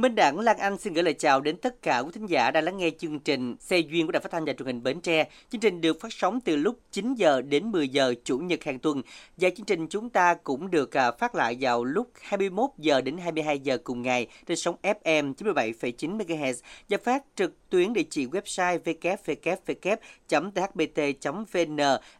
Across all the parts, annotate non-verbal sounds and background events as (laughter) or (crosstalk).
Minh Đảng Lan Anh xin gửi lời chào đến tất cả quý thính giả đang lắng nghe chương trình Xe duyên của Đài Phát thanh và Truyền hình Bến Tre. Chương trình được phát sóng từ lúc 9 giờ đến 10 giờ chủ nhật hàng tuần và chương trình chúng ta cũng được à, phát lại vào lúc 21 giờ đến 22 giờ cùng ngày trên sóng FM 97,9 MHz và phát trực tuyến địa chỉ website www.thbt.vn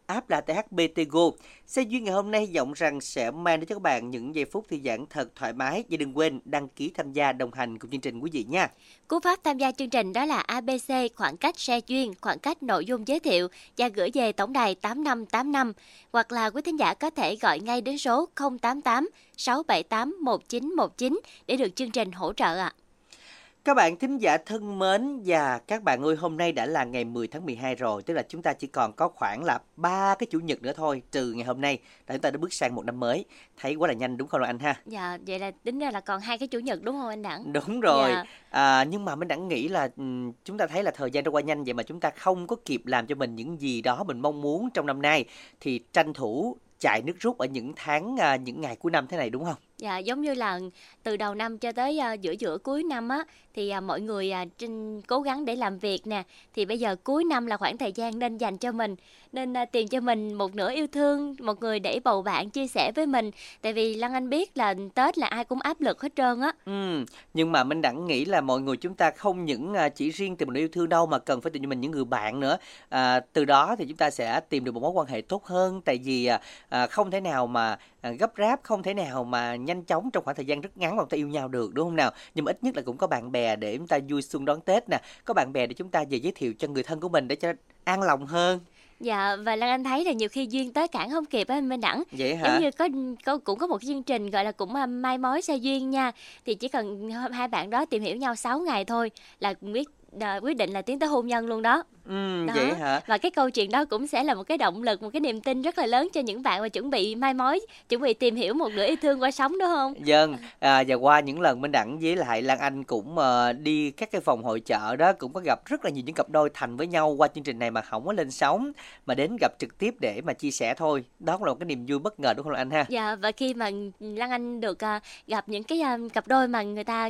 app là THBT Go. Xe duyên ngày hôm nay hy vọng rằng sẽ mang đến cho các bạn những giây phút thư giãn thật thoải mái và đừng quên đăng ký tham gia đồng hành hành cùng chương trình quý vị nha. Cú pháp tham gia chương trình đó là ABC khoảng cách xe duyên, khoảng cách nội dung giới thiệu và gửi về tổng đài 8585 hoặc là quý thính giả có thể gọi ngay đến số 088 678 1919 để được chương trình hỗ trợ ạ. À. Các bạn thính giả thân mến và các bạn ơi hôm nay đã là ngày 10 tháng 12 rồi tức là chúng ta chỉ còn có khoảng là ba cái chủ nhật nữa thôi trừ ngày hôm nay là chúng ta đã bước sang một năm mới thấy quá là nhanh đúng không anh ha Dạ, vậy là tính ra là còn hai cái chủ nhật đúng không anh Đẳng? đúng rồi Dạ. à, nhưng mà mình đã nghĩ là chúng ta thấy là thời gian trôi qua nhanh vậy mà chúng ta không có kịp làm cho mình những gì đó mình mong muốn trong năm nay thì tranh thủ chạy nước rút ở những tháng à, những ngày cuối năm thế này đúng không Dạ, giống như là từ đầu năm cho tới à, giữa giữa cuối năm á thì à, mọi người ờ, à, trên cố gắng để làm việc nè. Thì bây giờ cuối năm là khoảng thời gian nên dành cho mình nên à, tìm cho mình một nửa yêu thương một người để bầu bạn chia sẻ với mình. Tại vì Lan Anh biết là Tết là ai cũng áp lực hết trơn á. Ừ, nhưng mà minh đẳng nghĩ là mọi người chúng ta không những à, chỉ riêng tìm một nửa yêu thương đâu mà cần phải tìm cho mình những người bạn nữa. À, từ đó thì chúng ta sẽ tìm được một mối quan hệ tốt hơn. Tại vì à, không thể nào mà gấp ráp, không thể nào mà nhanh chóng trong khoảng thời gian rất ngắn mà chúng ta yêu nhau được đúng không nào? Nhưng mà ít nhất là cũng có bạn bè để chúng ta vui xuân đón Tết nè, có bạn bè để chúng ta về giới thiệu cho người thân của mình để cho an lòng hơn. Dạ và Lan Anh thấy là nhiều khi duyên tới cản không kịp á anh Minh Đẳng Vậy hả? giống như có, có cũng có một cái chương trình gọi là cũng à, mai mối xe duyên nha thì chỉ cần hai bạn đó tìm hiểu nhau 6 ngày thôi là quyết à, quyết định là tiến tới hôn nhân luôn đó Ừ, Đó. vậy hả? và cái câu chuyện đó cũng sẽ là một cái động lực một cái niềm tin rất là lớn cho những bạn mà chuẩn bị mai mối chuẩn bị tìm hiểu một nửa yêu thương qua sống đúng không Vâng, à, và qua những lần Minh Đẳng với lại Lan Anh cũng ờ, đi các cái phòng hội chợ đó cũng có gặp rất là nhiều những cặp đôi thành với nhau qua chương trình này mà không có lên sóng mà đến gặp trực tiếp để mà chia sẻ thôi. Đó cũng là một cái niềm vui bất ngờ đúng không anh ha? Dạ và khi mà Lan Anh được à, gặp những cái à, cặp đôi mà người ta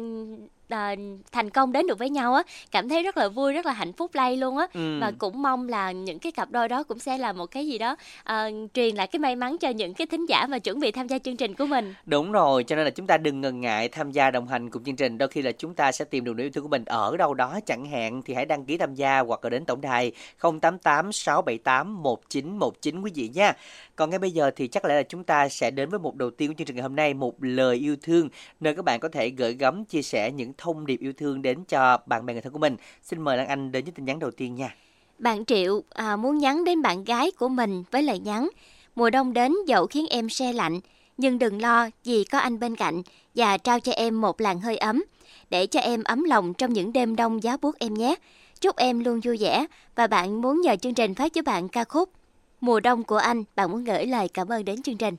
à, thành công đến được với nhau á cảm thấy rất là vui rất là hạnh phúc lây luôn á Ừ. và cũng mong là những cái cặp đôi đó cũng sẽ là một cái gì đó à, truyền lại cái may mắn cho những cái thính giả mà chuẩn bị tham gia chương trình của mình Đúng rồi, cho nên là chúng ta đừng ngần ngại tham gia đồng hành cùng chương trình. Đôi khi là chúng ta sẽ tìm được nửa yêu thương của mình ở đâu đó chẳng hạn thì hãy đăng ký tham gia hoặc là đến tổng đài 088 678 1919 quý vị nha. Còn ngay bây giờ thì chắc lẽ là chúng ta sẽ đến với một đầu tiên của chương trình ngày hôm nay, một lời yêu thương nơi các bạn có thể gửi gắm chia sẻ những thông điệp yêu thương đến cho bạn bè người thân của mình. Xin mời Lan Anh đến với tin nhắn đầu tiên nha. bạn Triệu à, muốn nhắn đến bạn gái của mình với lời nhắn. Mùa đông đến dẫu khiến em xe lạnh nhưng đừng lo vì có anh bên cạnh và trao cho em một làn hơi ấm. Để cho em ấm lòng trong những đêm đông giá buốt em nhé. Chúc em luôn vui vẻ và bạn muốn nhờ chương trình phát cho bạn ca khúc mùa đông của anh. Bạn muốn gửi lời cảm ơn đến chương trình.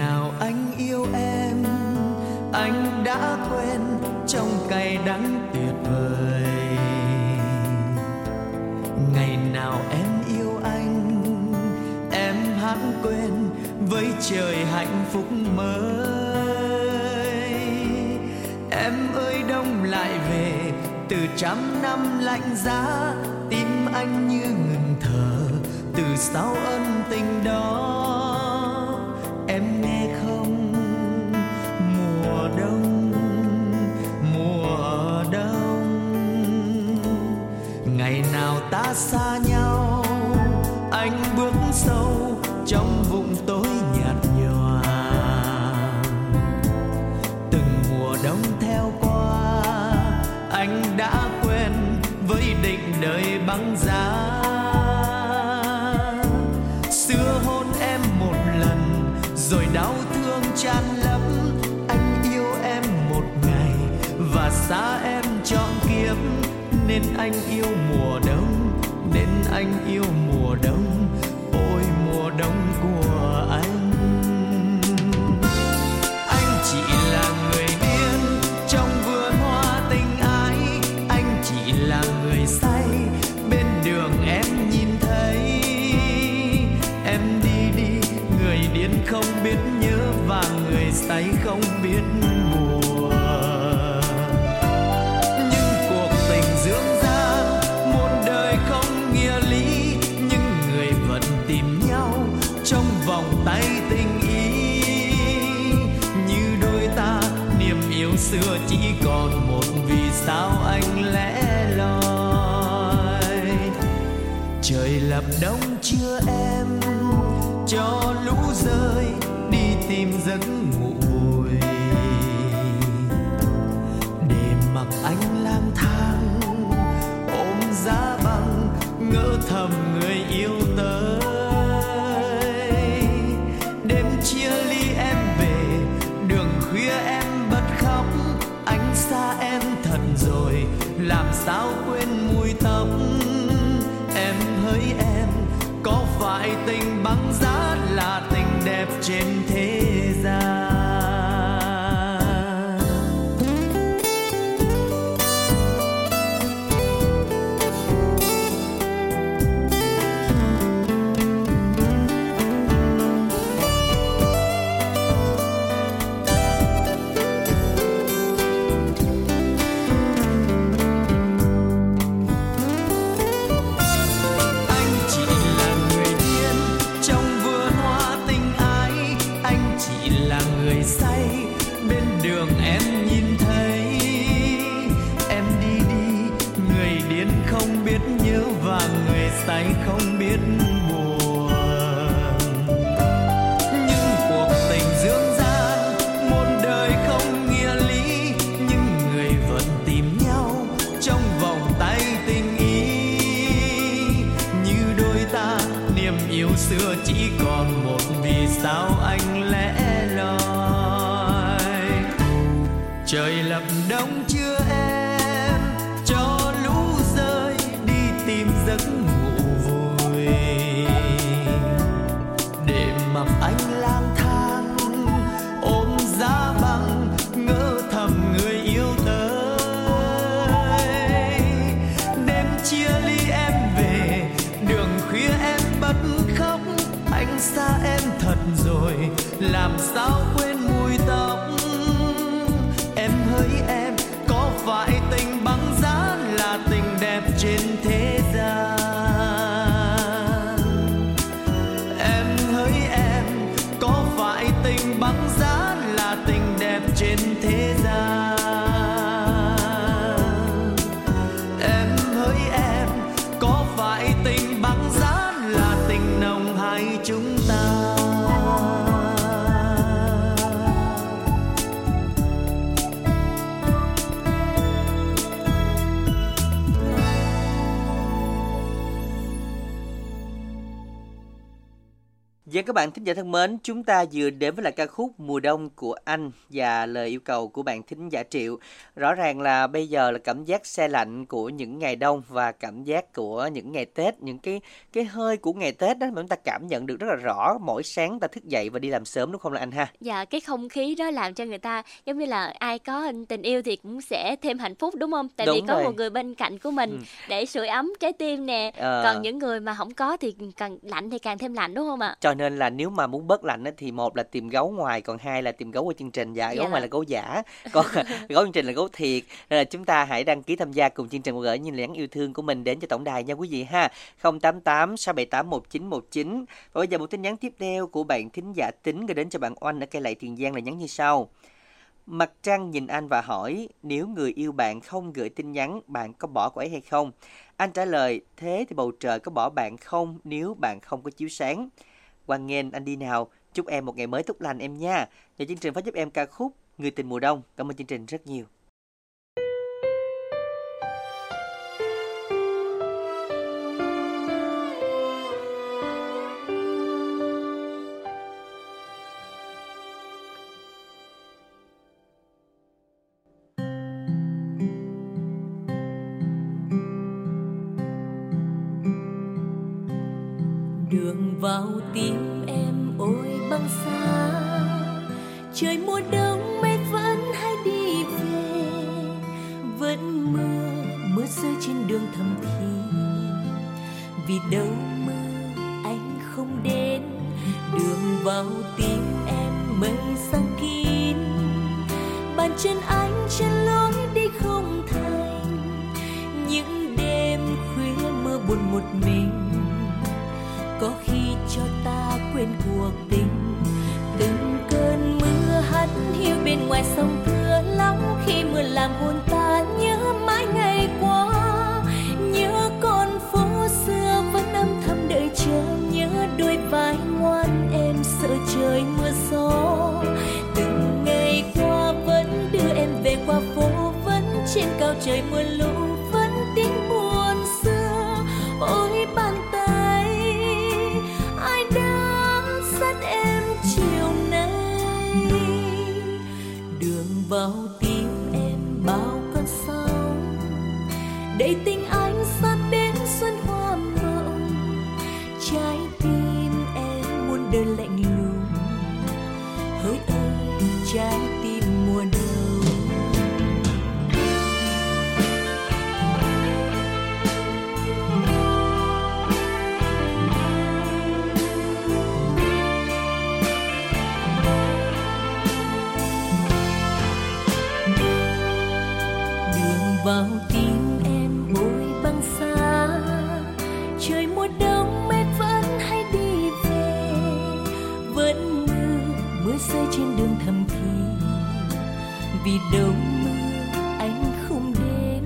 nào anh yêu em, anh đã quên trong cay đắng tuyệt vời. Ngày nào em yêu anh, em hãng quên với trời hạnh phúc mới. Em ơi, đông lại về, từ trăm năm lạnh giá, tim anh như ngừng thở, từ sau ân tình đó. ta xa nhau. Anh bước sâu trong vùng tối nhạt nhòa. Từng mùa đông theo qua, anh đã quên với định đời băng giá. Xưa hôn em một lần, rồi đau thương tràn lấp. Anh yêu em một ngày, và xa em trọn kiếp, nên anh yêu mùa đông anh yêu đông chưa em cho lũ rơi, đi tìm giấc ngủ vui để mặc anh lang thang, ôm giá băng, ngỡ thầm người yêu Và các bạn thính giả thân mến, chúng ta vừa đến với lại ca khúc Mùa Đông của anh và lời yêu cầu của bạn thính giả Triệu. Rõ ràng là bây giờ là cảm giác xe lạnh của những ngày đông và cảm giác của những ngày Tết, những cái cái hơi của ngày Tết đó mà chúng ta cảm nhận được rất là rõ mỗi sáng ta thức dậy và đi làm sớm đúng không là anh ha? Dạ cái không khí đó làm cho người ta giống như là ai có tình yêu thì cũng sẽ thêm hạnh phúc đúng không? Tại vì Đúng có rồi. một người bên cạnh của mình Ừ. để sưởi ấm trái tim nè. Ờ. Còn những người mà không có thì càng lạnh thì càng thêm lạnh đúng không ạ? Cho nên là nếu mà muốn bớt lạnh thì một là tìm gấu ngoài, còn hai là tìm gấu ở chương trình. Dạ, gấu Dạ. ngoài là gấu giả, còn (laughs) gấu chương trình là gấu thiệt. Nên là chúng ta hãy đăng ký tham gia cùng chương trình và gửi những lời nhắn yêu thương của mình đến cho tổng đài nha quý vị ha. 088 678 1919. Và bây giờ một tin nhắn tiếp theo của bạn thính giả tính gửi đến cho bạn Oanh ở cây lạy Tiền Giang là nhắn như sau. Mặt trăng nhìn anh và hỏi nếu người yêu bạn không gửi tin nhắn bạn có bỏ cô ấy hay không? Anh trả lời thế thì bầu trời có bỏ bạn không nếu bạn không có chiếu sáng? Hoan nghênh anh đi nào, chúc em một ngày mới tốt lành em nha. Và chương trình phát giúp em ca khúc Người tình mùa đông. Cảm ơn chương trình rất nhiều. Rơi trên đường thầm thì. Vì đâu mưa anh không đến, đường vào tim em mây sang kín. Bàn chân anh trên lối đi không thành, những đêm khuya mưa buồn một mình. Có khi cho ta quên cuộc tình, từng cơn mưa hắt hiu bên ngoài sông thưa lắm khi mưa làm buồn ta. Trời đông mưa anh không đến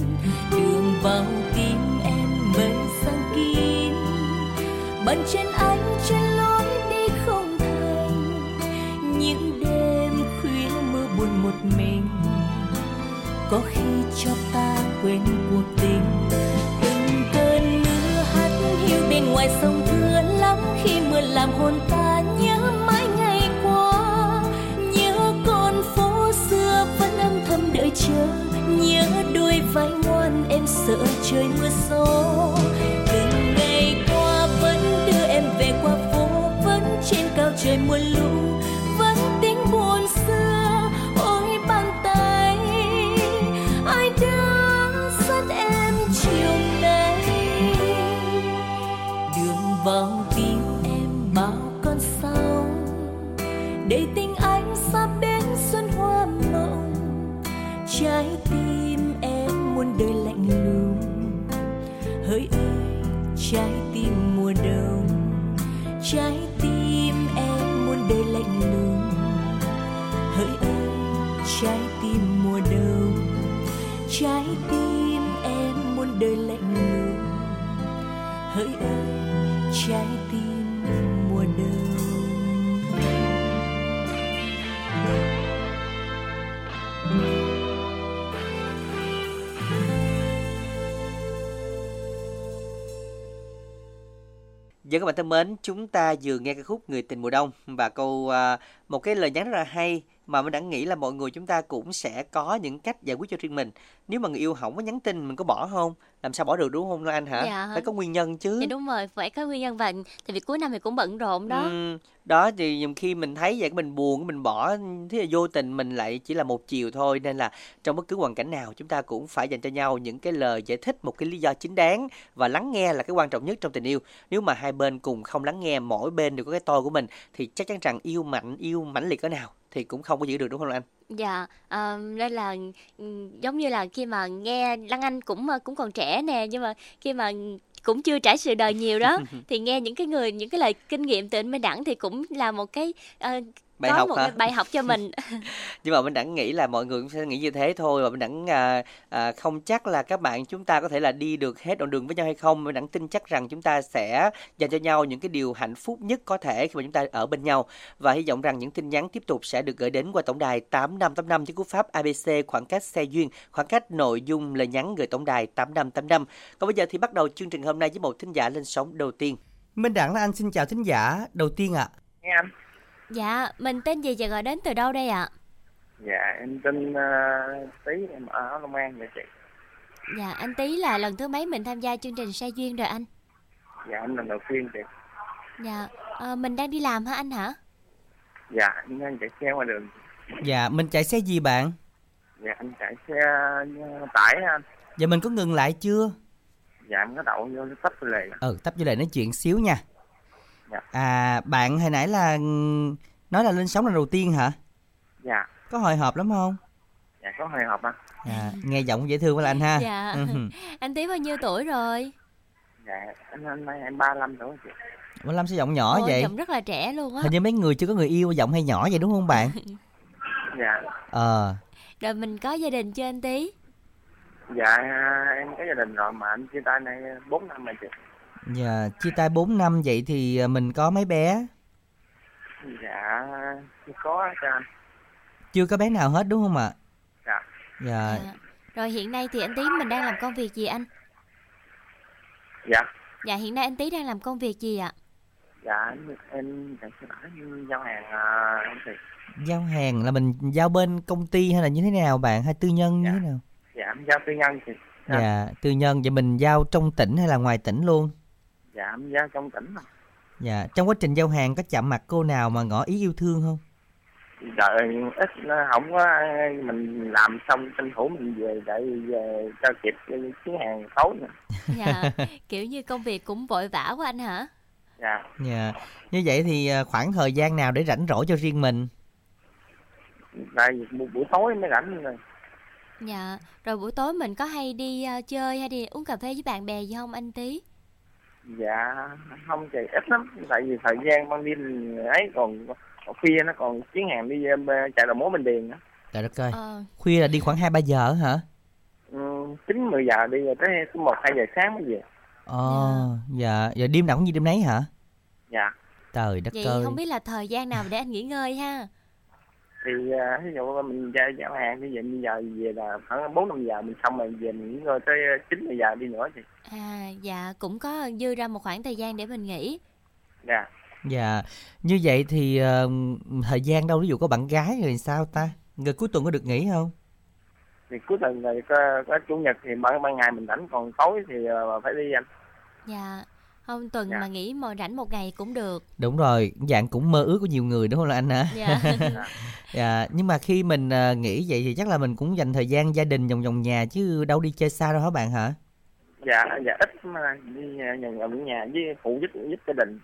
đường vào tim em mây sang kín. Bàn chân anh, trên lối đi không thành. Những đêm khuya mưa buồn một mình. Có khi cho ta quên cuộc tình. Từng cơn mưa hắt hiu bên ngoài sông thưa lắm khi mưa làm hồn ta thầm chờ nhớ đôi vai ngoan, em sợ trời mưa gió từng ngày qua vẫn đưa em về qua phố, vẫn trên cao trời mưa lũ. Dạ các bạn thân mến, chúng ta vừa nghe cái khúc Người tình mùa đông và câu uh, một cái lời nhắn rất là hay mà mình đã nghĩ là mọi người chúng ta cũng sẽ có những cách giải quyết cho riêng mình. Nếu mà người yêu không có nhắn tin mình có bỏ không? Làm sao bỏ được đúng không anh hả? Dạ. Phải có nguyên nhân chứ. Dạ đúng rồi, phải có nguyên nhân và tại vì cuối năm thì cũng bận rộn đó. Ừ, đó thì nhiều khi mình thấy vậy mình buồn mình bỏ thế là vô tình mình lại chỉ là một chiều thôi nên là trong bất cứ hoàn cảnh nào chúng ta cũng phải dành cho nhau những cái lời giải thích một cái lý do chính đáng và lắng nghe là cái quan trọng nhất trong tình yêu nếu mà hai bên cùng không lắng nghe mỗi bên đều có cái tôi của mình thì chắc chắn rằng yêu mạnh yêu mãnh liệt cỡ nào thì cũng không có giữ được đúng không anh? Dạ, à, nên là ừ, giống như là khi mà nghe Lan Anh cũng ờ, cũng còn trẻ nè nhưng mà khi mà cũng chưa trải sự đời nhiều đó (laughs) thì nghe những cái người những cái lời kinh nghiệm từ anh Minh Đẳng thì cũng là một cái ờ, bài có học một hả? cái bài học cho mình. (laughs) nhưng mà mình đẳng nghĩ là mọi người cũng sẽ nghĩ như thế thôi và mình đẳng à, à, không chắc là các bạn chúng ta có thể là đi được hết đoạn đường với nhau hay không. Mình đẳng tin chắc rằng chúng ta sẽ dành cho nhau những cái điều hạnh phúc nhất có thể khi mà chúng ta ở bên nhau. Và hy vọng rằng những tin nhắn tiếp tục sẽ được gửi đến qua tổng đài 8585 với cú pháp ABC khoảng cách xe duyên khoảng cách nội dung lời nhắn gửi tổng đài 8585 còn bây giờ thì bắt đầu chương trình hôm nay với một thính giả lên sóng đầu tiên. Minh Đẳng là anh xin chào thính giả. Đầu tiên ạ. Nghe anh Dạ, mình tên gì và gọi đến từ đâu đây ạ? dạ em tên uh, tí em ở long an vậy chị Dạ, anh Tý là lần thứ mấy mình tham gia chương trình Say Duyên rồi anh? dạ em lần đầu tiên chị Dạ, ờ, mình đang đi làm hả anh hả? dạ em đang chạy xe ngoài đường dạ mình chạy xe gì bạn dạ anh chạy xe uh, tải anh Giờ mình có ngừng lại chưa? dạ em có đậu vô cái tấp lề Ừ, tấp vô lại nói chuyện xíu nha. Dạ. À, bạn hồi nãy là ừm, nói là lên sóng lần đầu tiên hả? dạ Có hồi hộp lắm không? dạ có hồi hộp anh À, nghe giọng dễ thương quá là anh ha. Dạ. Ừ. (laughs) Anh Tý bao nhiêu tuổi rồi? dạ anh anh nay em ba lăm tuổi chị Ủa Lâm sao giọng nhỏ Ôi, vậy? giọng rất là trẻ luôn á. Hình như mấy người chưa có người yêu giọng hay nhỏ vậy đúng không bạn? (laughs) dạ Ờ, Rồi mình có gia đình chưa anh Tý? dạ em có gia đình rồi mà anh chia tay nay bốn năm rồi chị dạ, chia tay 4 năm vậy thì à, mình có mấy bé? dạ chưa có cho anh Chưa có bé nào hết đúng không ạ? dạ Dạ, Dạ. Rồi hiện nay thì anh Tý mình đang làm công việc gì anh? dạ Dạ hiện nay anh Tý đang làm công việc gì ạ? dạ em em giao hàng à, anh chị giao hàng là mình giao bên công ty hay là như thế nào bạn? Hay tư nhân như Dạ. thế nào? dạ em giao tư nhân chị Dạ. Dạ, tư nhân vậy mình giao trong tỉnh hay là ngoài tỉnh luôn? Dạ em giao trong tỉnh mà Dạ, trong quá trình giao hàng có chạm mặt cô nào mà ngỏ ý yêu thương không? đợi ít nó không có mình làm xong tranh thủ mình về đợi về cho kịp chuyến hàng tối nữa (laughs) Dạ, kiểu như công việc cũng vội vã quá anh hả? dạ Dạ, như vậy thì à, khoảng thời gian nào để rảnh rỗi cho riêng mình? tại vì một buổi tối mới rảnh rồi Dạ, rồi buổi tối mình có hay đi ờ, chơi hay đi uống cà phê với bạn bè gì không anh Tý? Dạ không chị ít lắm tại vì thời gian ban đêm ấy còn khuya nó còn chuyến hàng đi em, chạy đầu mối bình điền nữa Trời đất ơi, Ờ, khuya là đi khoảng 2-3 giờ hả? ừ, chín mười giờ đi rồi tới một hai giờ sáng mới về Ồ, dạ, giờ đêm nào cũng như đêm nấy hả? dạ Trời đất vậy ơi. không biết là thời gian nào để anh nghỉ ngơi ha? Thì à, ví dụ mình giao giao hàng như vậy bây giờ về là khoảng bốn năm giờ mình xong rồi về mình nghỉ ngơi tới chín mười giờ đi nữa chị À, dạ cũng có dư ra một khoảng thời gian để mình nghỉ. dạ Dạ, như vậy thì ờ, thời gian đâu ví dụ có bạn gái rồi sao ta? Người cuối tuần có được nghỉ không? thì cuối tuần này có, có chủ nhật thì ban ban ngày mình rảnh còn tối thì ờ, phải đi anh Dạ, không tuần Dạ. mà nghỉ mà rảnh một ngày cũng được. Đúng rồi, dạng cũng mơ ước của nhiều người đúng không là anh hả? (laughs) Dạ. Dạ, nhưng mà khi mình ờ, nghỉ vậy thì chắc là mình cũng dành thời gian gia đình vòng vòng nhà chứ đâu đi chơi xa đâu hả bạn hả? dạ dạ ít mà đi nhà nhà nhà, nhà với phụ giúp giúp gia đình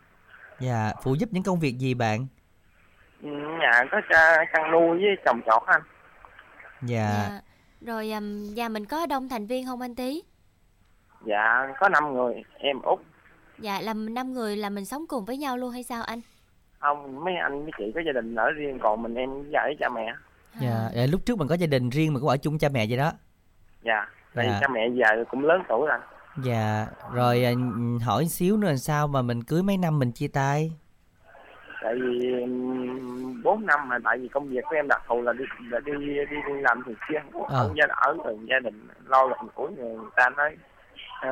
Dạ, phụ giúp những công việc gì bạn? Ừ, nhà có cha- chăn nuôi với trồng trọt anh Dạ, dạ. Rồi um, nhà mình có đông thành viên không anh Tý? dạ có năm người em út Dạ là năm người là mình sống cùng với nhau luôn hay sao anh? không mấy anh mấy chị có gia đình ở riêng còn mình em với với cha mẹ dạ, dạ, lúc trước mình có gia đình riêng mình cũng ở chung cha mẹ vậy đó. dạ tại Dạ. cha mẹ giờ cũng lớn tuổi rồi Dạ, rồi à, hỏi xíu nữa là sao mà mình cưới mấy năm mình chia tay? tại vì bốn năm mà tại vì công việc của em đặc thù là đi là đi đi, đi làm thường xuyên Ờ. ở gia ở gia đình lo gần của người ta nói ờ,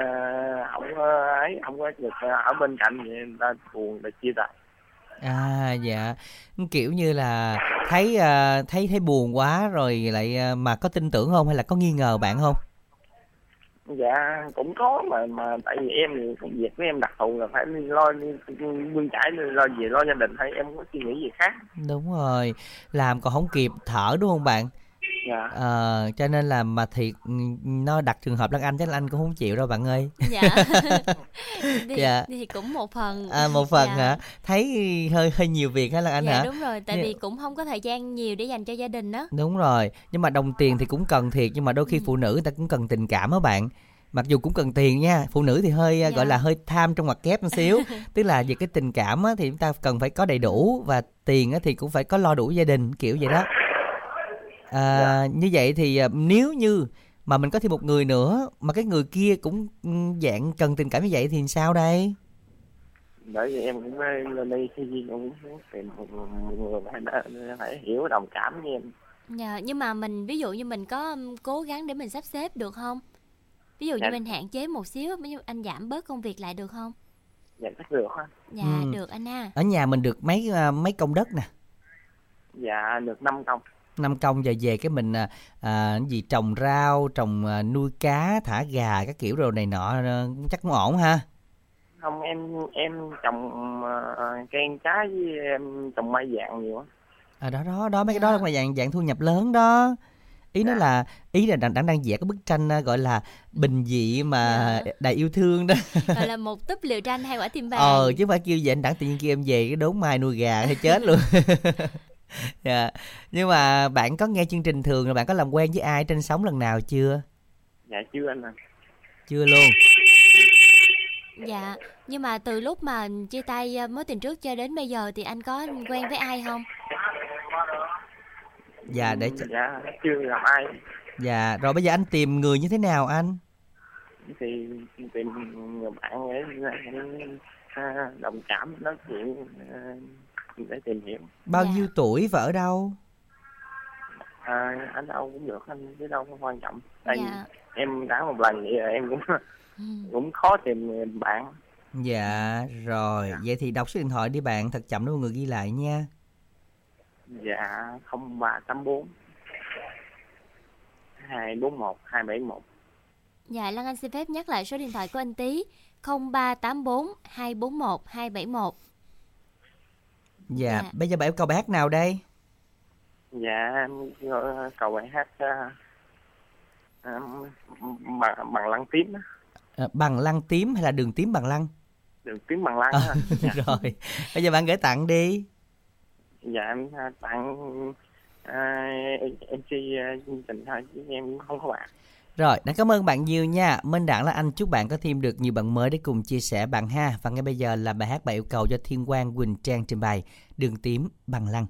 không có ấy không có được ờ, ở bên cạnh vậy người ta buồn để chia tay À dạ, kiểu như là thấy à, thấy thấy buồn quá rồi lại à, mà có tin tưởng không hay là có nghi ngờ bạn không? dạ cũng có mà mà tại vì em thì công việc của em đặc thù là phải lo bươn chải lo về lo gia đình hay em có suy nghĩ gì khác Đúng rồi, làm còn không kịp thở đúng không bạn? Dạ Ờ, cho nên là mà thiệt ừ, nó đặt trường hợp Lan Anh chắc là anh cũng không chịu đâu bạn ơi. dạ thì, Dạ. thì cũng một phần À một phần Dạ. hả? Thấy hơi hơi nhiều việc hả Lan Anh dạ hả? đúng rồi tại Dạ. vì cũng không có thời gian nhiều để dành cho gia đình đó Đúng rồi, nhưng mà đồng tiền thì cũng cần thiệt nhưng mà đôi khi Ừ. phụ nữ người ta cũng cần tình cảm á bạn. Mặc dù cũng cần tiền nha, phụ nữ thì hơi à, Dạ. gọi là hơi tham trong ngoặc kép một xíu. (laughs) Tức là về cái tình cảm á thì chúng ta cần phải có đầy đủ và tiền á thì cũng phải có lo đủ gia đình kiểu vậy đó. À, như vậy thì à, nếu như mà mình có thêm một người nữa mà cái người kia cũng ừ, dạng cần tình cảm như vậy thì sao đây? bởi vì em cũng lên đây khi cũng tìm một người phải phải hiểu đồng cảm với em dạ nhưng mà mình ví dụ như mình có um, cố gắng để mình sắp xếp được không ví dụ như Dạ. mình hạn chế một xíu ví dụ anh giảm bớt công việc lại được không dạ chắc được ha dạ Ừ. được anh ha Ở nhà mình được mấy à, mấy công đất nè. dạ được năm công năm công giờ về cái mình à, à, gì trồng rau trồng à, nuôi cá thả gà các kiểu rồi này nọ à, chắc cũng ổn ha không em em trồng uh, cây ăn trái với em trồng mai vàng nhiều á à, đó đó đó mấy cái Dạ. đó là dạng dạng thu nhập lớn đó ý nó Dạ. là ý là đang đang đang vẽ cái bức tranh gọi là bình dị mà Dạ. đầy yêu thương đó (laughs) gọi là một túp lựu tranh hai quả tim vàng ờ chứ phải kêu vậy anh đặng tự nhiên kia em về cái đốn mai nuôi gà hay chết luôn (laughs) (laughs) dạ. Nhưng mà bạn có nghe chương trình thường rồi bạn có làm quen với ai trên sóng lần nào chưa? Dạ chưa anh à chưa luôn. Dạ nhưng mà từ lúc mà chia tay uh, mối tình trước cho đến bây giờ thì anh có quen với ai không? Dạ để cho- dạ chưa gặp ai. Dạ rồi bây giờ anh tìm người như thế nào anh? Thì tìm người bạn để, à, đồng cảm nói chuyện để tìm hiểu. Bao Dạ. nhiêu tuổi và ở đâu? À, anh đâu cũng được anh chứ đâu có quan trọng. Tại dạ. em đã một lần vậy rồi em cũng Ừ. cũng khó tìm bạn. Dạ rồi. Vậy thì đọc số điện thoại đi bạn thật chậm để mọi người ghi lại nha. Dạ không ba tám bốn. hai bốn một hai bảy một. Dạ, Lan Anh xin phép nhắc lại số điện thoại của anh Tý 0384 241 271. Dạ, Dạ. bây giờ bạn câu bài hát nào đây? Dạ em có cầu bài hát à, à, bằng bằng lăng tím á. À, bằng lăng tím hay là đường tím bằng lăng? Đường tím bằng lăng À, á (laughs) dạ. rồi bây giờ bạn gửi tặng đi. Dạ em tặng à, MC chương trình thôi chứ em không có bạn rồi đã cảm ơn bạn nhiều nha. Minh Đảng là anh, chúc bạn có thêm được nhiều bạn mới để cùng chia sẻ bạn ha. Và ngay bây giờ là bài hát bài yêu cầu do thiên quang quỳnh trang trình bày, đường tím bằng lăng.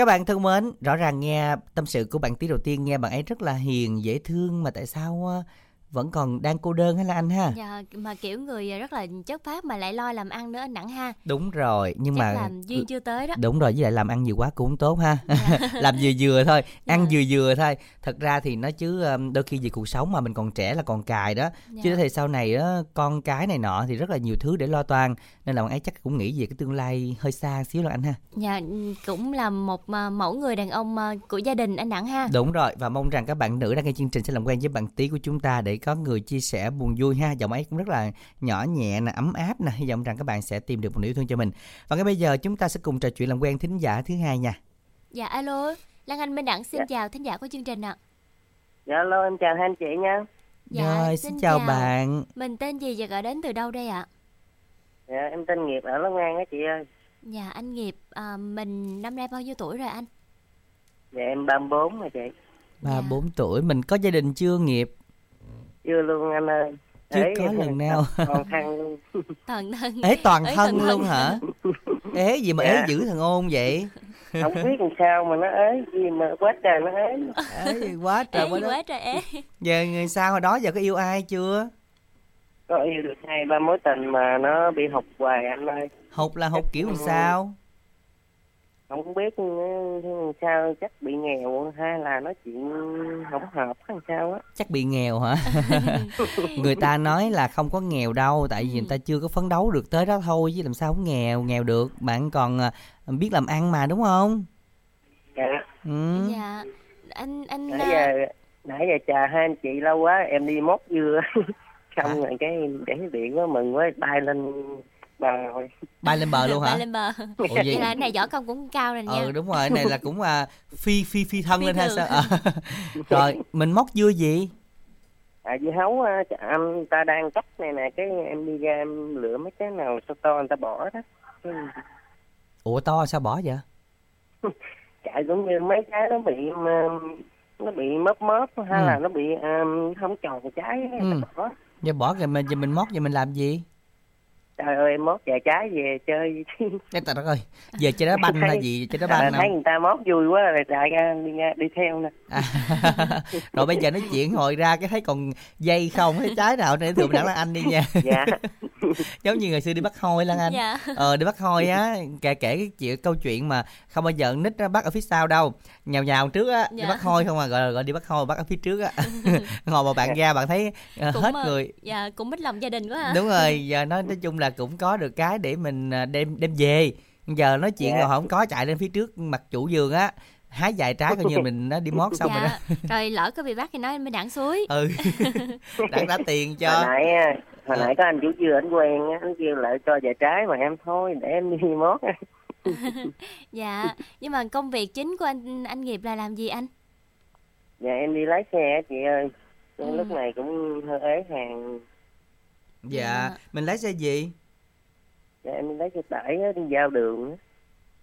Các bạn thân mến, rõ ràng nghe tâm sự của bạn tí đầu tiên nghe bạn ấy rất là hiền, dễ thương mà tại sao vẫn còn đang cô đơn hay là anh ha? Dạ, mà kiểu người rất là chất phát mà lại lo làm ăn nữa anh Đặng ha. Đúng rồi, nhưng Chắc mà là duyên chưa tới đó. đúng rồi với lại làm ăn nhiều quá cũng tốt ha (laughs) làm vừa vừa thôi ăn vừa vừa thôi thật ra thì nó chứ um, đôi khi vì cuộc sống mà mình còn trẻ là còn cài đó chứ Dạ. thì sau này á con cái này nọ thì rất là nhiều thứ để lo toan nên là bạn ấy chắc cũng nghĩ về cái tương lai hơi xa xíu là anh ha Dạ, cũng là một à, mẫu người đàn ông à, của gia đình anh Đặng ha. đúng rồi và mong rằng các bạn nữ đang nghe chương trình sẽ làm quen với bạn tí của chúng ta để có người chia sẻ buồn vui ha giọng ấy cũng rất là nhỏ nhẹ nè ấm áp nè hy vọng rằng các bạn sẽ tìm được một nửa yêu thương cho mình và ngay bây giờ chúng ta sẽ cùng trò chuyện làm quen thính giả thứ hai nha Dạ alo, Lan Anh Minh Đặng xin chào thính giả của chương trình ạ. Dạ alo em chào hai anh chị nha. Dạ, rồi xin chào bạn Mình tên gì và gọi đến từ đâu đây ạ? Dạ em tên Nghiệp ở Long An á chị ơi. Dạ anh Nghiệp, à, mình năm nay bao nhiêu tuổi rồi anh? Dạ em 34 rồi chị. ba bốn tuổi mình có gia đình chưa nghiệp Chưa luôn anh ơi. Chưa Ế, có lần nào. Luôn. (laughs) Toàn thân. ế toàn Ế thân toàn luôn hả ế gì mà ế Dạ. dữ thằng ôn vậy Không biết làm sao mà nó ế gì mà quá trời nó ế. ế gì quá (laughs) trời Ế quá quá trời ế. giờ người sao hồi đó giờ có yêu ai chưa Có yêu được hai ba mối tình mà nó bị hụt hoài anh ơi. hụt là hụt kiểu làm sao Không biết ừ, sao chắc bị nghèo hay là nói chuyện không hợp hay sao á? Chắc bị nghèo hả? (laughs) Người ta nói là không có nghèo đâu tại vì người ta chưa có phấn đấu được tới đó thôi chứ làm sao không nghèo nghèo được. Bạn còn à, biết làm ăn mà đúng không? Dạ. Ừ. dạ. Anh anh nãy à, giờ nãy giờ chờ hai anh chị lâu quá em đi móc dưa. (laughs) Xong rồi cái để điện quá mừng quá bay lên bờ rồi. Bay lên bờ luôn hả? bay lên bờ. Ủa vậy vậy là cái này võ công cũng cao rồi nha. ừ đúng rồi cái này là cũng à, phi phi phi thân Phi lên hay thường. sao? À, (laughs) rồi mình móc dưa gì? À dưa hấu á, anh ta đang cắt này nè cái em đi ra em lựa mấy cái nào sao to người ta bỏ đó. Ủa to sao bỏ vậy? (laughs) Chạy cũng như mấy cái nó bị um, nó bị móp móp hay Ừ. là nó bị um, không tròn trái Ừ. bỏ. Giờ bỏ rồi mình giờ mình móc giờ mình làm gì trời ơi em mót vài trái về chơi. (laughs) Cái trời đất ơi giờ chơi đá banh hay gì chơi đá à, banh thấy không? người ta mót vui quá rồi chạy ra đi, ra, đi theo nè. À, (laughs) rồi bây giờ nói chuyện hồi ra cái thấy còn dây không thấy trái nào để thường đặng lan anh đi nha. (laughs) Dạ. Giống như ngày xưa đi bắt hôi lan anh. Dạ. Ờ đi bắt hôi á kể kể cái chuyện câu chuyện mà không bao giờ nít nó bắt ở phía sau đâu. Nhào nhào trước á đi Dạ. bắt hôi không à gọi gọi đi bắt hôi bắt ở phía trước á. Ngồi mà bạn ra bạn thấy ờ, cũng hết ờ, người. dạ cũng mít lòng gia đình quá hả? Đúng rồi giờ nói nói chung là cũng có được cái để mình à, đem đem về. Giờ nói chuyện Dạ. rồi không có chạy lên phía trước mặt chủ vườn á hái vài trái coi như mình nó đi mót xong rồi đó. Dạ rồi lỡ có bị bắt thì nói mới đặng suối. Ừ (laughs) đặng đã tiền hồi cho nãy á, hồi Ờ. nãy có anh chú dưa anh quen á anh kêu lại cho vài trái mà em thôi để em đi mót á. (laughs) Dạ nhưng mà công việc chính của anh anh nghiệp là làm gì anh? Dạ em đi lái xe á chị ơi. Ừ. lúc này cũng hơi ế hàng dạ Dạ. mình lấy xe gì dạ em đi lấy xe tải á, đi giao đường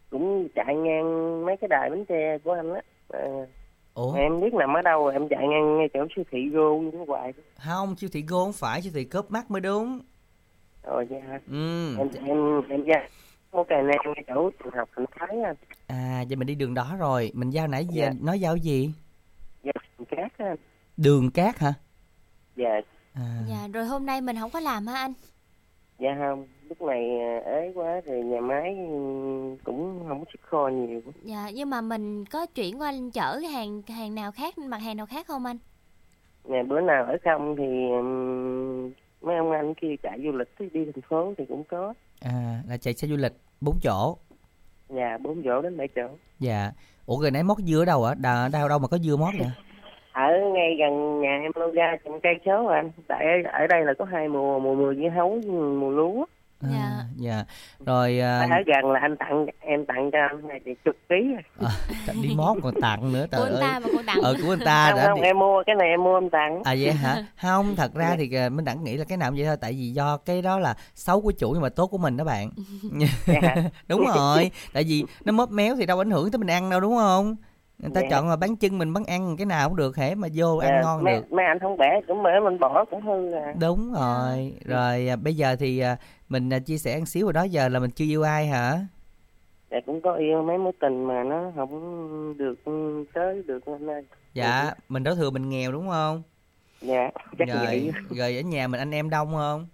cũng chạy ngang mấy cái đài bánh xe của anh á. À, ủa? em biết nằm ở đâu em chạy ngang ngay chỗ siêu thị vô nó hoài không siêu thị go không phải siêu thị cớp mắt mới đúng. Rồi dạ. Ừ. Em em em ra có cài ngang ngay chỗ trường học thành thái anh à vậy mình đi đường đó rồi. Mình giao nãy giờ Dạ. nói giao gì? Dạ cát á anh. Đường cát hả? Dạ. À, dạ rồi hôm nay mình không có làm hả anh? Dạ không lúc này à, ế quá rồi nhà máy cũng không có sức kho nhiều. Dạ nhưng mà mình có chuyển qua chở cái hàng hàng nào khác mặt hàng nào khác không anh? Nè bữa nào ở không thì mấy ông anh kia chạy du lịch đi thành phố thì cũng có. À là chạy xe du lịch bốn chỗ. Nhà bốn chỗ đến bảy chỗ. Dạ. Ủa rồi nãy mót dưa ở đâu ạ? Đà, đâu đâu mà có dưa mót vậy (laughs) ở ngay gần nhà em lâu ra chừng cây số à anh. Tại ở- ở đây là có hai mùa mùa mùa dưa hấu mùa lúa à, Dạ. dạ. Rồi à, ở gần là anh tặng em tặng cho anh này thì chục ký. À. đi mót còn tặng nữa của trời anh ơi. ta mà còn tặng. Ờ của anh ta không đã không đi- em mua cái này em mua em tặng. À vậy hả? (laughs) Không thật ra thì à, mình đẳng nghĩ là cái nào cũng vậy thôi tại vì do cái đó là xấu của chủ nhưng mà tốt của mình đó bạn. Dạ. (laughs) đúng rồi tại vì nó móp méo thì đâu ảnh hưởng tới mình ăn đâu đúng không người ta Dạ. chọn là bán chân mình bán ăn cái nào cũng được hễ mà vô ăn Dạ, ngon mấy, được. mấy anh không bẻ cũng bẻ mình bỏ cũng hư à. Đúng rồi. Rồi à, bây giờ thì à, mình à, chia sẻ một xíu rồi đó giờ là mình chưa yêu ai hả? Dạ cũng có yêu mấy mối tình mà nó không được ừ, tới được anh ơi dạ mình đối thừa mình nghèo đúng không? Dạ chắc rồi vậy. rồi ở nhà mình anh em đông không?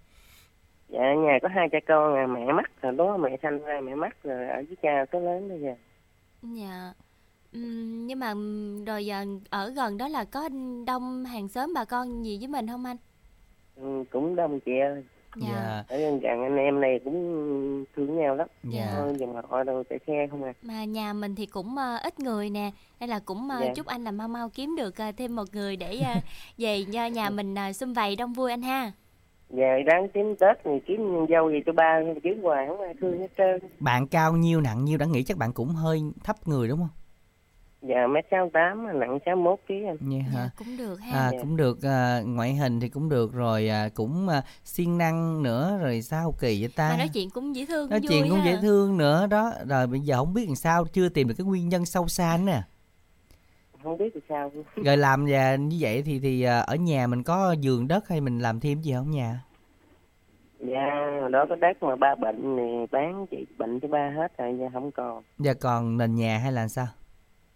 Dạ nhà có hai cha con à mẹ mất rồi đó mẹ sanh ra mẹ mất rồi ở với cha tới lớn bây giờ. Dạ Ừm, nhưng mà rồi giờ ở gần đó là có đông hàng xóm bà con gì với mình không anh? Ừ, cũng đông chị ơi. Dạ. Ở gần gần anh em này cũng thương nhau lắm. Dạ. Thôi dòng họ đâu chạy xe không à. Mà nhà mình thì cũng ờ, ít người nè nên là cũng ờ, Dạ. chúc anh là mau mau kiếm được ờ, thêm một người để ờ, về cho nhà mình uh, xung vầy đông vui anh ha. Giờ đáng kiếm tết thì kiếm dâu gì cho ba kiếm hoài không ai thương hết trơn. Bạn cao nhiêu nặng nhiêu đã nghĩ chắc bạn cũng hơi thấp người đúng không dạ mét sáu tám nặng sáu mốt ký anh hả dạ, cũng được ha. À, Dạ. cũng được à, ngoại hình thì cũng được rồi à, cũng à, siêng năng nữa rồi sao kỳ vậy ta? Mà nói chuyện cũng dễ thương nói chuyện vui cũng ha. dễ thương nữa đó. Rồi bây giờ không biết làm sao chưa tìm được cái nguyên nhân sâu xa nữa nè. Không biết thì sao. Rồi làm và như vậy thì thì à, ở nhà mình có giường đất hay mình làm thêm gì không nhà? Dạ đó có đất mà ba bệnh thì bán chị bệnh cho ba hết rồi giờ không còn. Giờ còn nền nhà hay là sao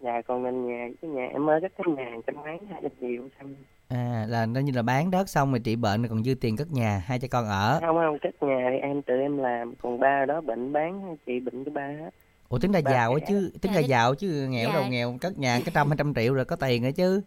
dạ còn nên nhà cái nhà em mới cất cái nhà trăm mấy hai trăm triệu xong. À là nó như là bán đất xong rồi trị bệnh rồi còn dư tiền cất nhà hai cha con ở. Không không cất nhà thì em tự em làm còn ba đó bệnh bán chị bệnh cho ba hết. Ủa tính ra Ba giàu á chứ tính Dạ, ra giàu chứ nghèo dạ. đâu nghèo cất nhà cái trăm hai trăm triệu rồi có tiền nữa chứ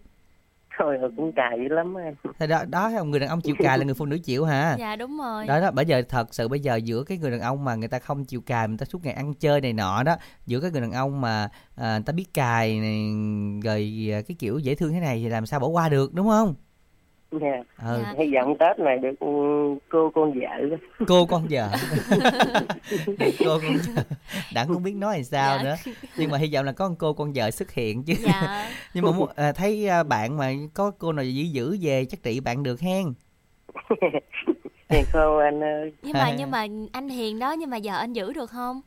thôi rồi cũng cài dữ lắm anh (laughs) Thì đó đó người đàn ông chịu cài là người phụ nữ chịu hả? Dạ đúng rồi. Đó đó bây giờ thật sự bây giờ giữa cái người đàn ông mà người ta không chịu cài người ta suốt ngày ăn chơi này nọ đó giữa cái người đàn ông mà à, người ta biết cài này, rồi à, cái kiểu dễ thương thế này thì làm sao bỏ qua được đúng không dạ. Ừ. Dạ. hy vọng tết này được ừ, cô con vợ. Cô con vợ. (laughs) Cô con vợ. Đặng không biết nói làm sao Dạ. nữa. Nhưng mà hy vọng là có cô con vợ xuất hiện chứ. Dạ. (laughs) Nhưng mà à, thấy à, bạn mà có cô nào dữ dữ về chắc trị bạn được hen. Thì cô anh ơi (laughs) nhưng mà nhưng mà anh hiền đó nhưng mà giờ anh giữ được không?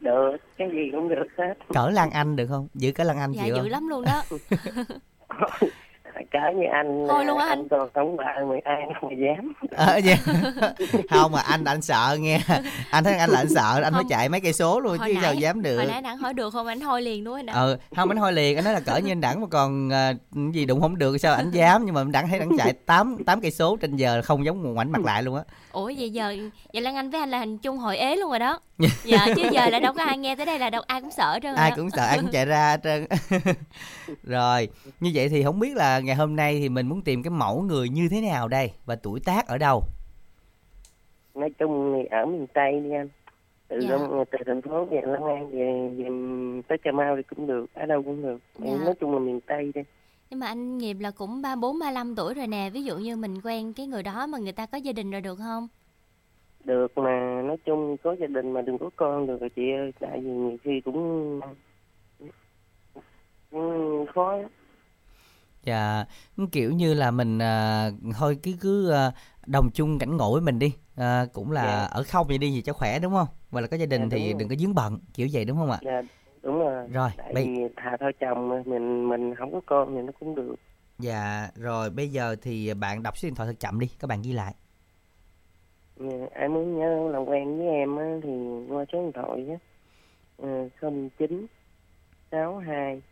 Được cái gì cũng được hết. Cỡ lan anh được không? Giữ cỡ lan anh dạ chịu dữ không? lắm luôn đó cỡ như anh Thôi luôn á anh. anh. còn không bà mà ai mà dám. Ờ, dạ. (laughs) không mà anh anh sợ nghe. Anh thấy anh là anh sợ anh mới Không. chạy mấy cây số luôn Hồi chứ nãy- sao dám được. hồi nãy đặng hỏi được không anh thôi liền luôn anh ạ ờ không anh thôi liền anh nói là cỡ như anh đẳng mà còn à, gì đụng không được sao anh dám? Nhưng mà anh đẳng thấy đẳng chạy tám tám cây số trên giờ không giống một ngoảnh mặt lại luôn á. Ủa vậy giờ vậy lan anh với anh là hình chung hội ế luôn rồi đó dạ chứ giờ là đâu có ai nghe tới đây là đâu ai cũng sợ trơn rồi ai cũng sợ ai cũng chạy ra hết trơn. (laughs) Rồi như vậy thì không biết là ngày hôm nay thì mình muốn tìm cái mẫu người như thế nào đây và tuổi tác ở đâu? Nói chung thì ở miền tây đi anh. Từ Dạ. Long, từ thành phố về Long An về về tới Cà Mau thì cũng được ở đâu cũng được. Dạ. nói chung là miền tây đi. Nhưng mà anh nghiệp là cũng ba bốn ba lăm tuổi rồi nè ví dụ như mình quen cái người đó mà người ta có gia đình rồi được không được mà nói chung có gia đình mà đừng có con được rồi chị ơi tại vì nhiều khi cũng cũng khó. Dạ, kiểu như là mình à, thôi cứ cứ à, đồng chung cảnh ngộ với mình đi. À, cũng là Dạ. ở không vậy đi thì cho khỏe đúng không? Và là có gia đình Dạ, thì rồi. đừng có dướng bận, kiểu vậy đúng không ạ? dạ đúng rồi Rồi, tại bây vì thà thôi chồng mình mình không có con thì nó cũng được dạ rồi bây giờ thì bạn đọc số điện thoại thật chậm đi, các bạn ghi lại. Ai muốn nhớ làm quen với em á, thì qua số điện thoại nhé không chín sáu hai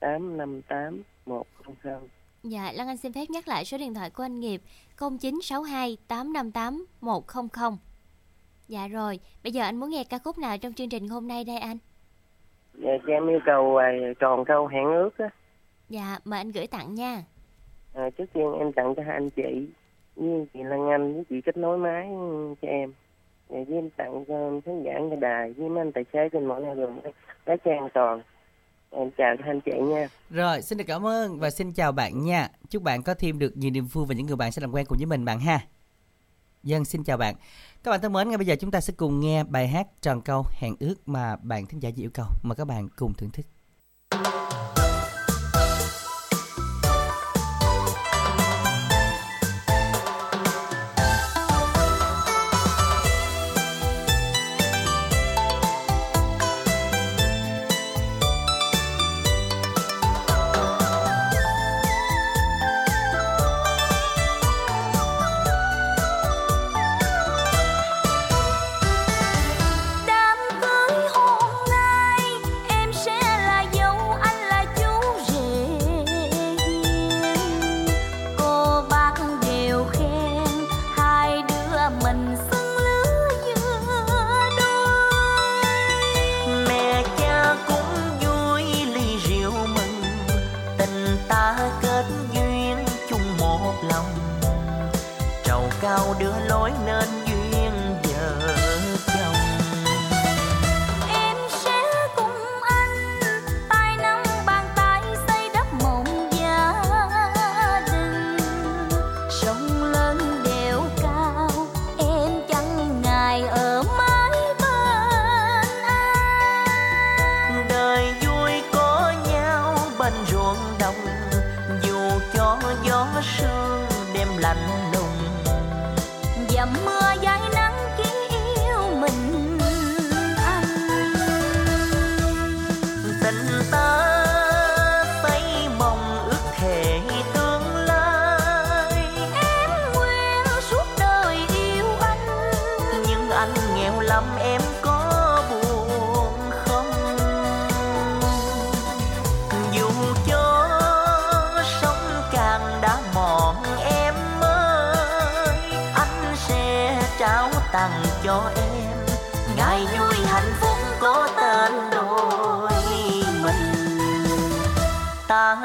tám năm tám một không dạ lan anh xin phép nhắc lại số điện thoại của anh nghiệp 0962 858 100 dạ rồi bây giờ anh muốn nghe ca khúc nào trong chương trình hôm nay đây anh? Dạ, cho em yêu cầu à, tròn câu hẹn ước á. Dạ mời anh gửi tặng nha. À, trước tiên em tặng cho hai anh chị như chị Lan Anh với chị kết nối máy cho em để với em tặng cho khán giả nghe đài với mấy anh tài xế trên mọi nẻo đường lái xe an toàn em chào anh chị nha Rồi, xin được cảm ơn và xin chào bạn nha. Chúc bạn có thêm được nhiều niềm vui và những người bạn sẽ làm quen cùng với mình bạn ha. Dân xin chào bạn. Các bạn thân mến, ngay bây giờ chúng ta sẽ cùng nghe bài hát tròn câu hẹn ước mà bạn thính giả yêu cầu. Mời các bạn cùng thưởng thức.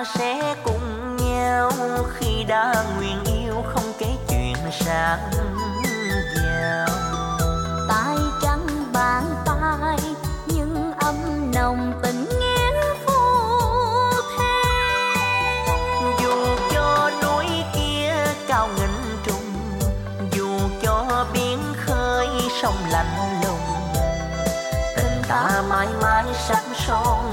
Sẽ cùng nhau. Khi đã nguyện yêu, không kể chuyện sáng giàu. Tay trắng bàn tay nhưng âm nồng tình nghĩa phù thế dù cho núi kia cao nghìn trùng dù cho biển khơi sông lạnh lùng, tình ta mãi mãi sắc son.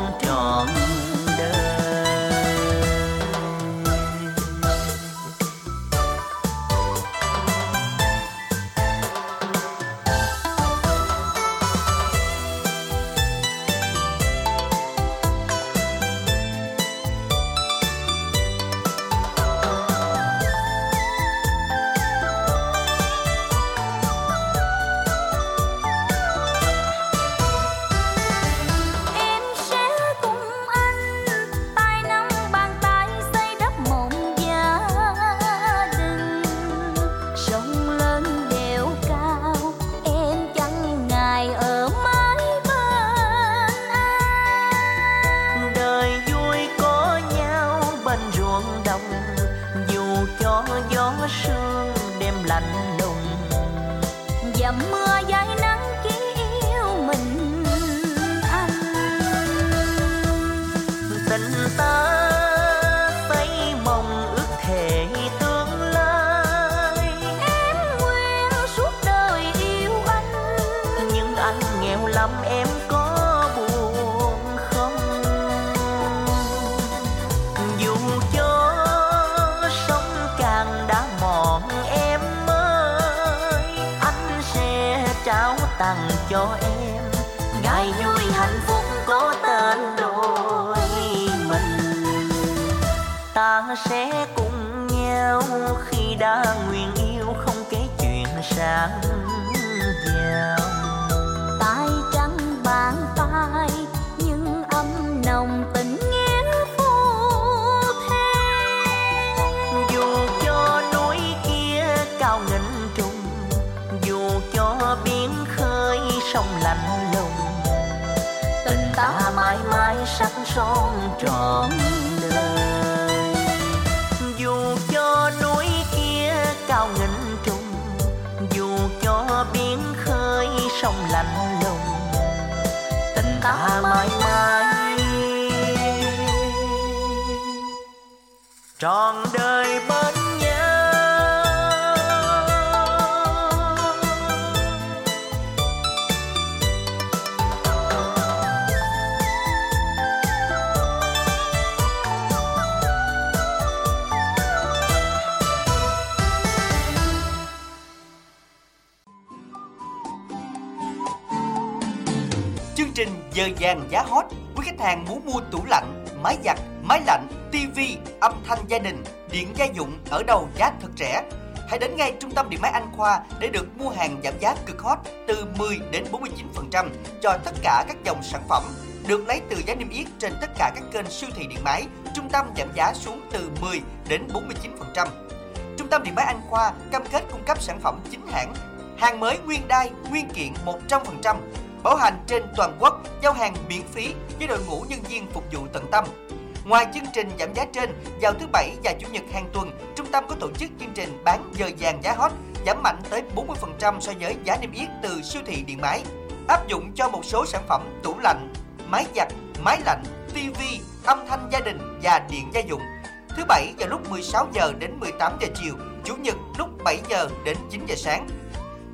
Cho em. Hàng muốn mua tủ lạnh, máy giặt, máy lạnh, tivi, âm thanh gia đình, điện gia dụng ở đâu giá thật rẻ. Hãy đến ngay trung tâm điện máy Anh Khoa để được mua hàng giảm giá cực hot từ 10 đến 49% cho tất cả các dòng sản phẩm được lấy từ giá niêm yết trên tất cả các kênh siêu thị điện máy. Trung tâm giảm giá xuống từ 10 đến 49%. Trung tâm điện máy Anh Khoa cam kết cung cấp sản phẩm chính hãng, hàng mới nguyên đai, nguyên kiện 100%, bảo hành trên toàn quốc, giao hàng miễn phí với đội ngũ nhân viên phục vụ tận tâm. Ngoài chương trình giảm giá trên, vào thứ bảy và chủ nhật hàng tuần, trung tâm có tổ chức chương trình bán giờ vàng giá hot giảm mạnh tới 40% so với giá niêm yết từ siêu thị điện máy. Áp dụng cho một số sản phẩm tủ lạnh, máy giặt, máy lạnh, tivi, âm thanh gia đình và điện gia dụng. Thứ bảy vào lúc 16 giờ đến 18 giờ chiều, chủ nhật lúc 7 giờ đến 9 giờ sáng.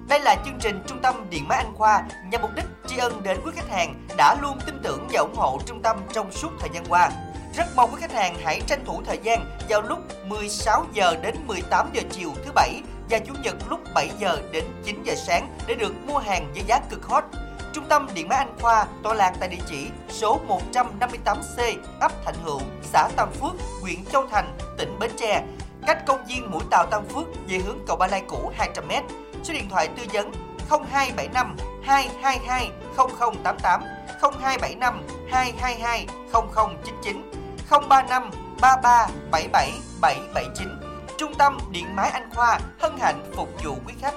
Đây là chương trình Trung tâm Điện máy Anh Khoa nhằm mục đích tri ân đến quý khách hàng đã luôn tin tưởng và ủng hộ trung tâm trong suốt thời gian qua. Rất mong quý khách hàng hãy tranh thủ thời gian vào lúc 16 giờ đến 18 giờ chiều thứ bảy và chủ nhật lúc 7 giờ đến 9 giờ sáng để được mua hàng với giá cực hot. Trung tâm Điện máy Anh Khoa tọa lạc tại địa chỉ số 158C, ấp Thạnh Hữu, xã Tam Phước, huyện Châu Thành, tỉnh Bến Tre, cách công viên Mũi Tàu Tam Phước về hướng cầu Ba Lai cũ 200m. Số điện thoại tư vấn 0275 222 0088 0275 222 0099 035 33 77 779 Trung tâm Điện máy Anh Khoa hân hạnh phục vụ quý khách.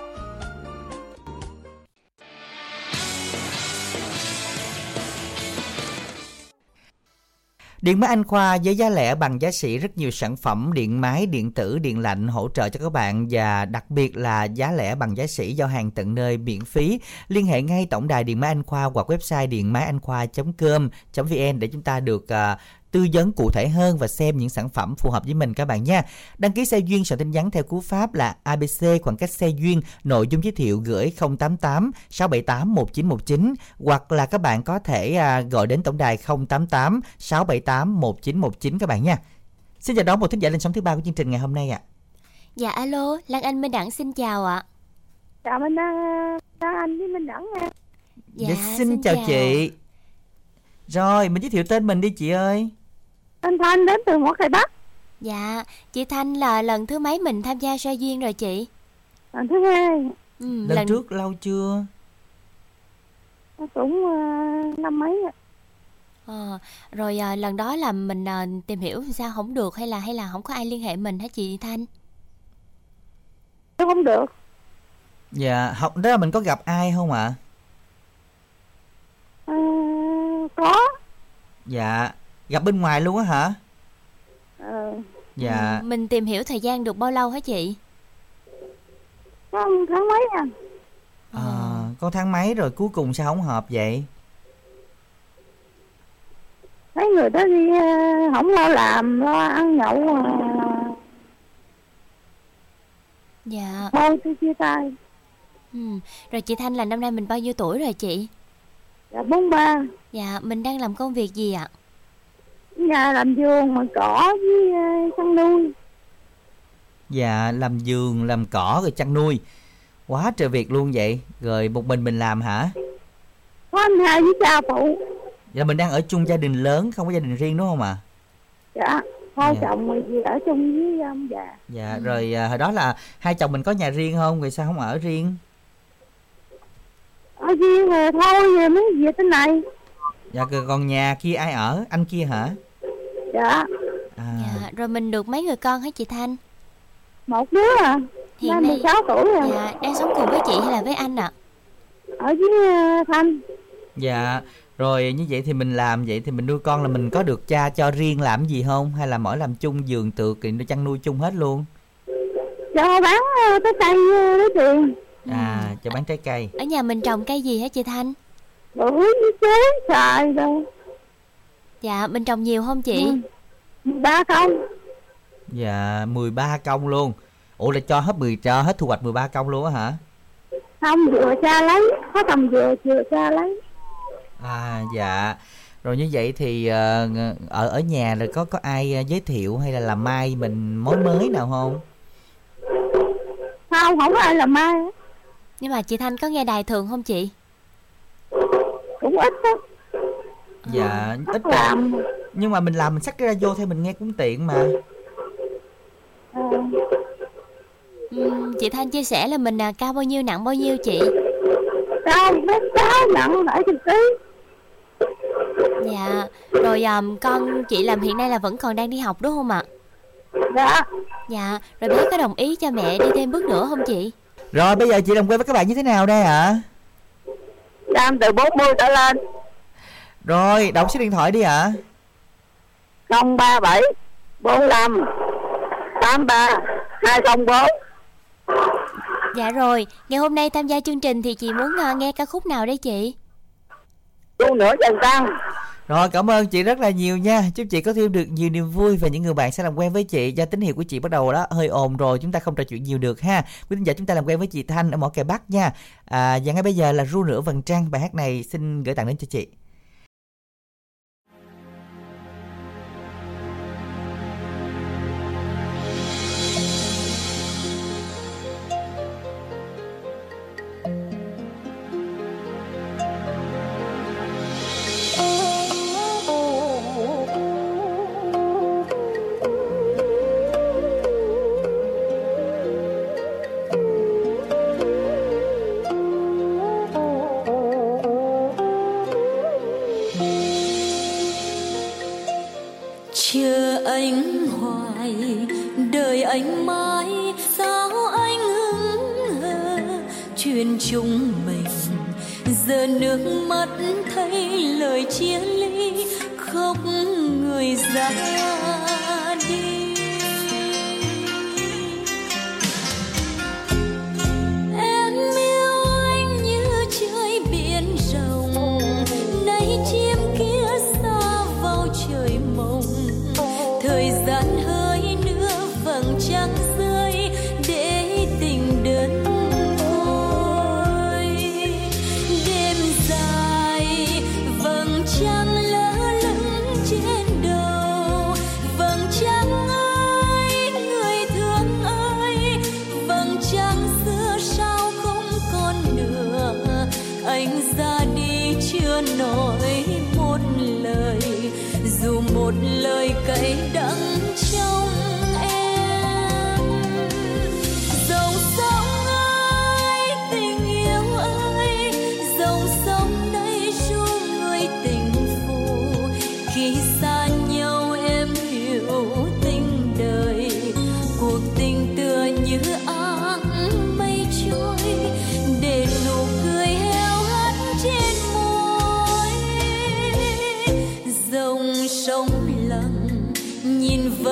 Điện máy Anh Khoa với giá lẻ bằng giá sỉ rất nhiều sản phẩm điện máy, điện tử, điện lạnh hỗ trợ cho các bạn và đặc biệt là giá lẻ bằng giá sỉ giao hàng tận nơi miễn phí. Liên hệ ngay tổng đài Điện máy Anh Khoa hoặc website điện máy anh khoa.com.vn để chúng ta được à, tư vấn cụ thể hơn và xem những sản phẩm phù hợp với mình các bạn nha. Đăng ký xe duyên soạn tin nhắn theo cú pháp là ABC khoảng cách xe duyên, nội dung giới thiệu gửi 088 678 1919 hoặc là các bạn có thể à, gọi đến tổng đài 088 678 1919 các bạn nha. Xin chào đón một thính giả lên sóng thứ ba của chương trình ngày hôm nay ạ. Dạ alo, Lan Anh Minh Đẳng xin chào ạ. chào mình đang đang anh với mình đẳng nha Dạ, Dạ, xin, chào, chị. Rồi, mình giới thiệu tên mình đi chị ơi. anh thanh đến từ mỏ cày bắc Dạ, chị Thanh là lần thứ mấy mình tham gia xe duyên rồi chị? lần thứ hai Ừ, Lần trước lâu chưa? nó cũng uh, năm mấy ạ. Ờ, rồi à, lần đó là mình à, tìm hiểu sao không được hay là hay là không có ai liên hệ mình hả chị Thanh? chứ không được Dạ, học đó là mình có gặp ai không ạ? Ờ, có Dạ, gặp bên ngoài luôn á hả? Ờ, Dạ, Ừ, Mình tìm hiểu thời gian được bao lâu hả chị? có một tháng mấy à à, có tháng mấy rồi cuối cùng sao không hợp vậy? thấy người đó đi ờ, không lo làm lo ăn nhậu à, Dạ. thôi tôi chia tay Ừ. Rồi chị Thanh là năm nay mình bao nhiêu tuổi rồi chị? Dạ bốn ba Dạ, mình đang làm công việc gì ạ? nhà làm vườn mà cỏ với ờ, chăn nuôi Dạ, làm vườn, làm cỏ rồi chăn nuôi. Quá trời việc luôn vậy. Rồi một mình mình làm hả? có anh hai với cha phụ Dạ mình đang ở chung gia đình lớn, không có gia đình riêng đúng không ạ? dạ hai Dạ. chồng mình ở chung với ông già Dạ, rồi à, hồi đó là hai chồng mình có nhà riêng không? Vì sao không ở riêng? Ở riêng rồi thôi mới về tới này Dạ, còn nhà kia ai ở? Anh kia hả? dạ À, Dạ, rồi mình được mấy người con hả chị Thanh? một đứa à Hiện nay 16 tuổi rồi dạ, đang sống cùng với chị hay là với anh ạ? ở với ờ, thanh dạ, rồi như vậy thì mình làm vậy thì mình nuôi con là mình có được cha cho riêng làm gì không? Hay là mỗi làm chung giường tược thì nó chăn nuôi chung hết luôn? cho bán ờ, cái cây ờ, lấy tiền À, cho bán trái cây. Ở nhà mình trồng cây gì hả chị Thanh? bưởi với chế xài rồi Dạ, mình trồng nhiều không chị? Ừ. ba công Dạ, 13 công luôn. Ủa là cho hết 10 cho hết thu hoạch 13 công luôn á hả? không vừa cha lấy có tầm vừa vừa cha lấy À dạ. Rồi như vậy thì ờ, ở ở nhà là có có ai ờ, giới thiệu hay là làm mai mình mối mới nào không? không không có ai làm mai. Nhưng mà chị Thanh có nghe đài thường không chị? cũng ít á Dạ, ít Ít làm Nhưng mà mình làm mình sắc ra vô theo mình nghe cũng tiện mà. Ờ, Ừm, chị Thanh chia sẻ là mình à, cao bao nhiêu nặng bao nhiêu chị? cao mét sáu nặng bảy chục ký Dạ, rồi à, con chị làm hiện nay là vẫn còn đang đi học đúng không ạ? dạ Dạ, rồi bé có đồng ý cho mẹ đi thêm bước nữa không chị? Rồi bây giờ chị làm quen với các bạn như thế nào đây ạ? làm từ 40 trở lên Rồi, đọc số điện thoại đi ạ. 037 45 83 204 Dạ rồi, ngày hôm nay tham gia chương trình thì chị muốn à, nghe ca khúc nào đấy chị? tu nữa trần tăng rồi cảm ơn chị rất là nhiều nha. Chúc chị có thêm được nhiều niềm vui Và những người bạn sẽ làm quen với chị. Do tín hiệu của chị bắt đầu đó hơi ồn rồi Chúng ta không trò chuyện nhiều được ha. Quý thính giả chúng ta làm quen với chị Thanh ở mỏ kè Bắc nha. À, Và ngay bây giờ là ru nửa vầng trăng. Bài hát này xin gửi tặng đến cho chị.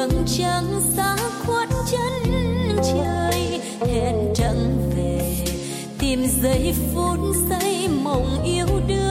Vầng trăng xa khuất chân trời, hẹn trăng về, tìm giây phút giây mộng yêu đương.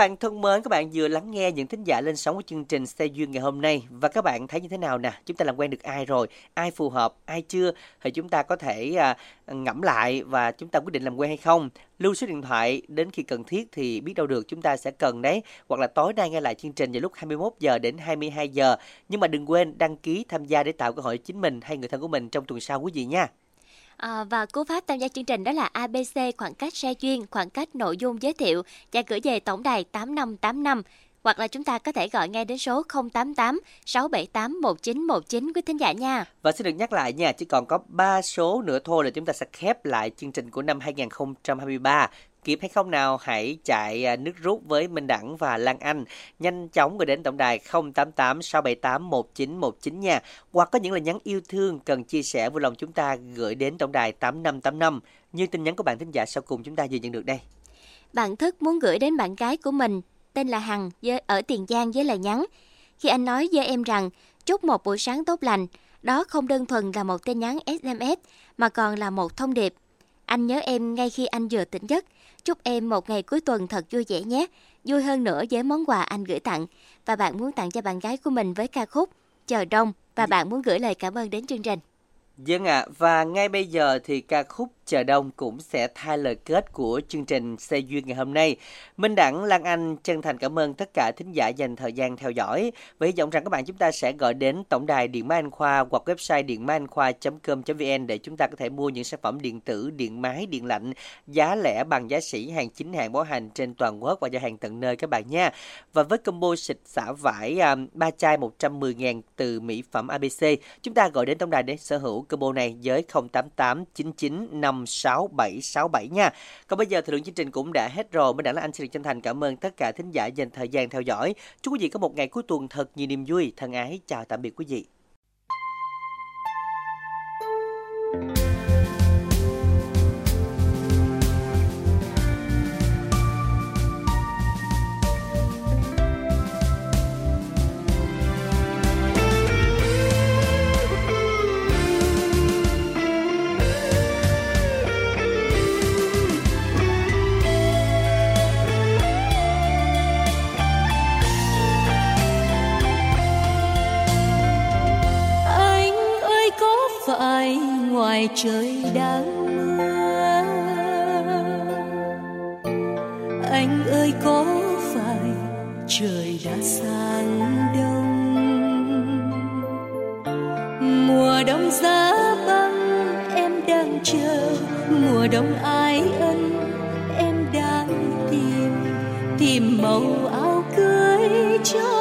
Bạn thân mến, các bạn vừa lắng nghe những thính giả lên sóng của chương trình Xe Duyên ngày hôm nay và các bạn thấy như thế nào nè? Chúng ta làm quen được ai rồi? Ai phù hợp, ai chưa? Thì chúng ta có thể à, ngẫm lại và chúng ta quyết định làm quen hay không? Lưu số điện thoại đến khi cần thiết thì biết đâu được chúng ta sẽ cần đấy. Hoặc là tối nay nghe lại chương trình vào lúc 21 giờ đến 22 giờ. Nhưng mà đừng quên đăng ký tham gia để tạo cơ hội chính mình hay người thân của mình trong tuần sau quý vị nha. À, và cú pháp tham gia chương trình đó là ABC khoảng cách xe duyên, khoảng cách nội dung giới thiệu và gửi về tổng đài 8585 hoặc là chúng ta có thể gọi ngay đến số 088 678 1919 quý thính giả nha. Và xin được nhắc lại nha, chỉ còn có 3 số nữa thôi là chúng ta sẽ khép lại chương trình của năm 2023. Kịp hay không nào, hãy chạy à, nước rút với Minh Đẳng và Lan Anh. Nhanh chóng gửi đến tổng đài 088 678 1919 nha. Hoặc có những lời nhắn yêu thương cần chia sẻ, vui lòng chúng ta gửi đến tổng đài 8585 như tin nhắn của bạn thính giả sau cùng chúng ta vừa nhận được đây. Bạn thức muốn gửi đến bạn gái của mình, tên là Hằng, với- ở Tiền Giang với lời nhắn. Khi anh nói với em rằng, Chúc một buổi sáng tốt lành. Đó không đơn thuần là một tin nhắn SMS mà còn là một thông điệp. Anh nhớ em ngay khi anh vừa tỉnh giấc. Chúc em một ngày cuối tuần thật vui vẻ nhé. Vui hơn nữa với món quà anh gửi tặng. Và bạn muốn tặng cho bạn gái của mình với ca khúc Chờ Đông. Và bạn muốn gửi lời cảm ơn đến chương trình. Vâng ạ, và ngay bây giờ thì ca khúc Chờ Đông cũng sẽ thay lời kết của chương trình Xe Duyên ngày hôm nay. Minh Đẳng, Lan Anh chân thành cảm ơn tất cả thính giả dành thời gian theo dõi. Và hy vọng rằng các bạn chúng ta sẽ gọi đến tổng đài Điện Máy Anh Khoa hoặc website điện máy anh khoa.com.vn để chúng ta có thể mua những sản phẩm điện tử, điện máy, điện lạnh giá lẻ bằng giá sỉ hàng chính hàng bảo hành trên toàn quốc và giao hàng tận nơi các bạn nha. Và với combo xịt xả vải à, ba chai 110 ngàn từ mỹ phẩm ABC, chúng ta gọi đến tổng đài để sở hữu combo này với 088 99 56767 nha. Còn bây giờ thời lượng chương trình cũng đã hết rồi. Mình đã là anh xin được chân thành cảm ơn tất cả thính giả dành thời gian theo dõi. Chúc quý vị có một ngày cuối tuần thật nhiều niềm vui. Thân ái, chào tạm biệt quý vị. Ai ngoài trời đang mưa. Anh ơi, có phải trời đã sang đông? Mùa đông giá băng, em đang chờ. Mùa đông ai ân, em đang tìm. Tìm màu áo cưới cho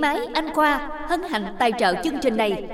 máy Anh Khoa hân hạnh tài trợ chương trình này.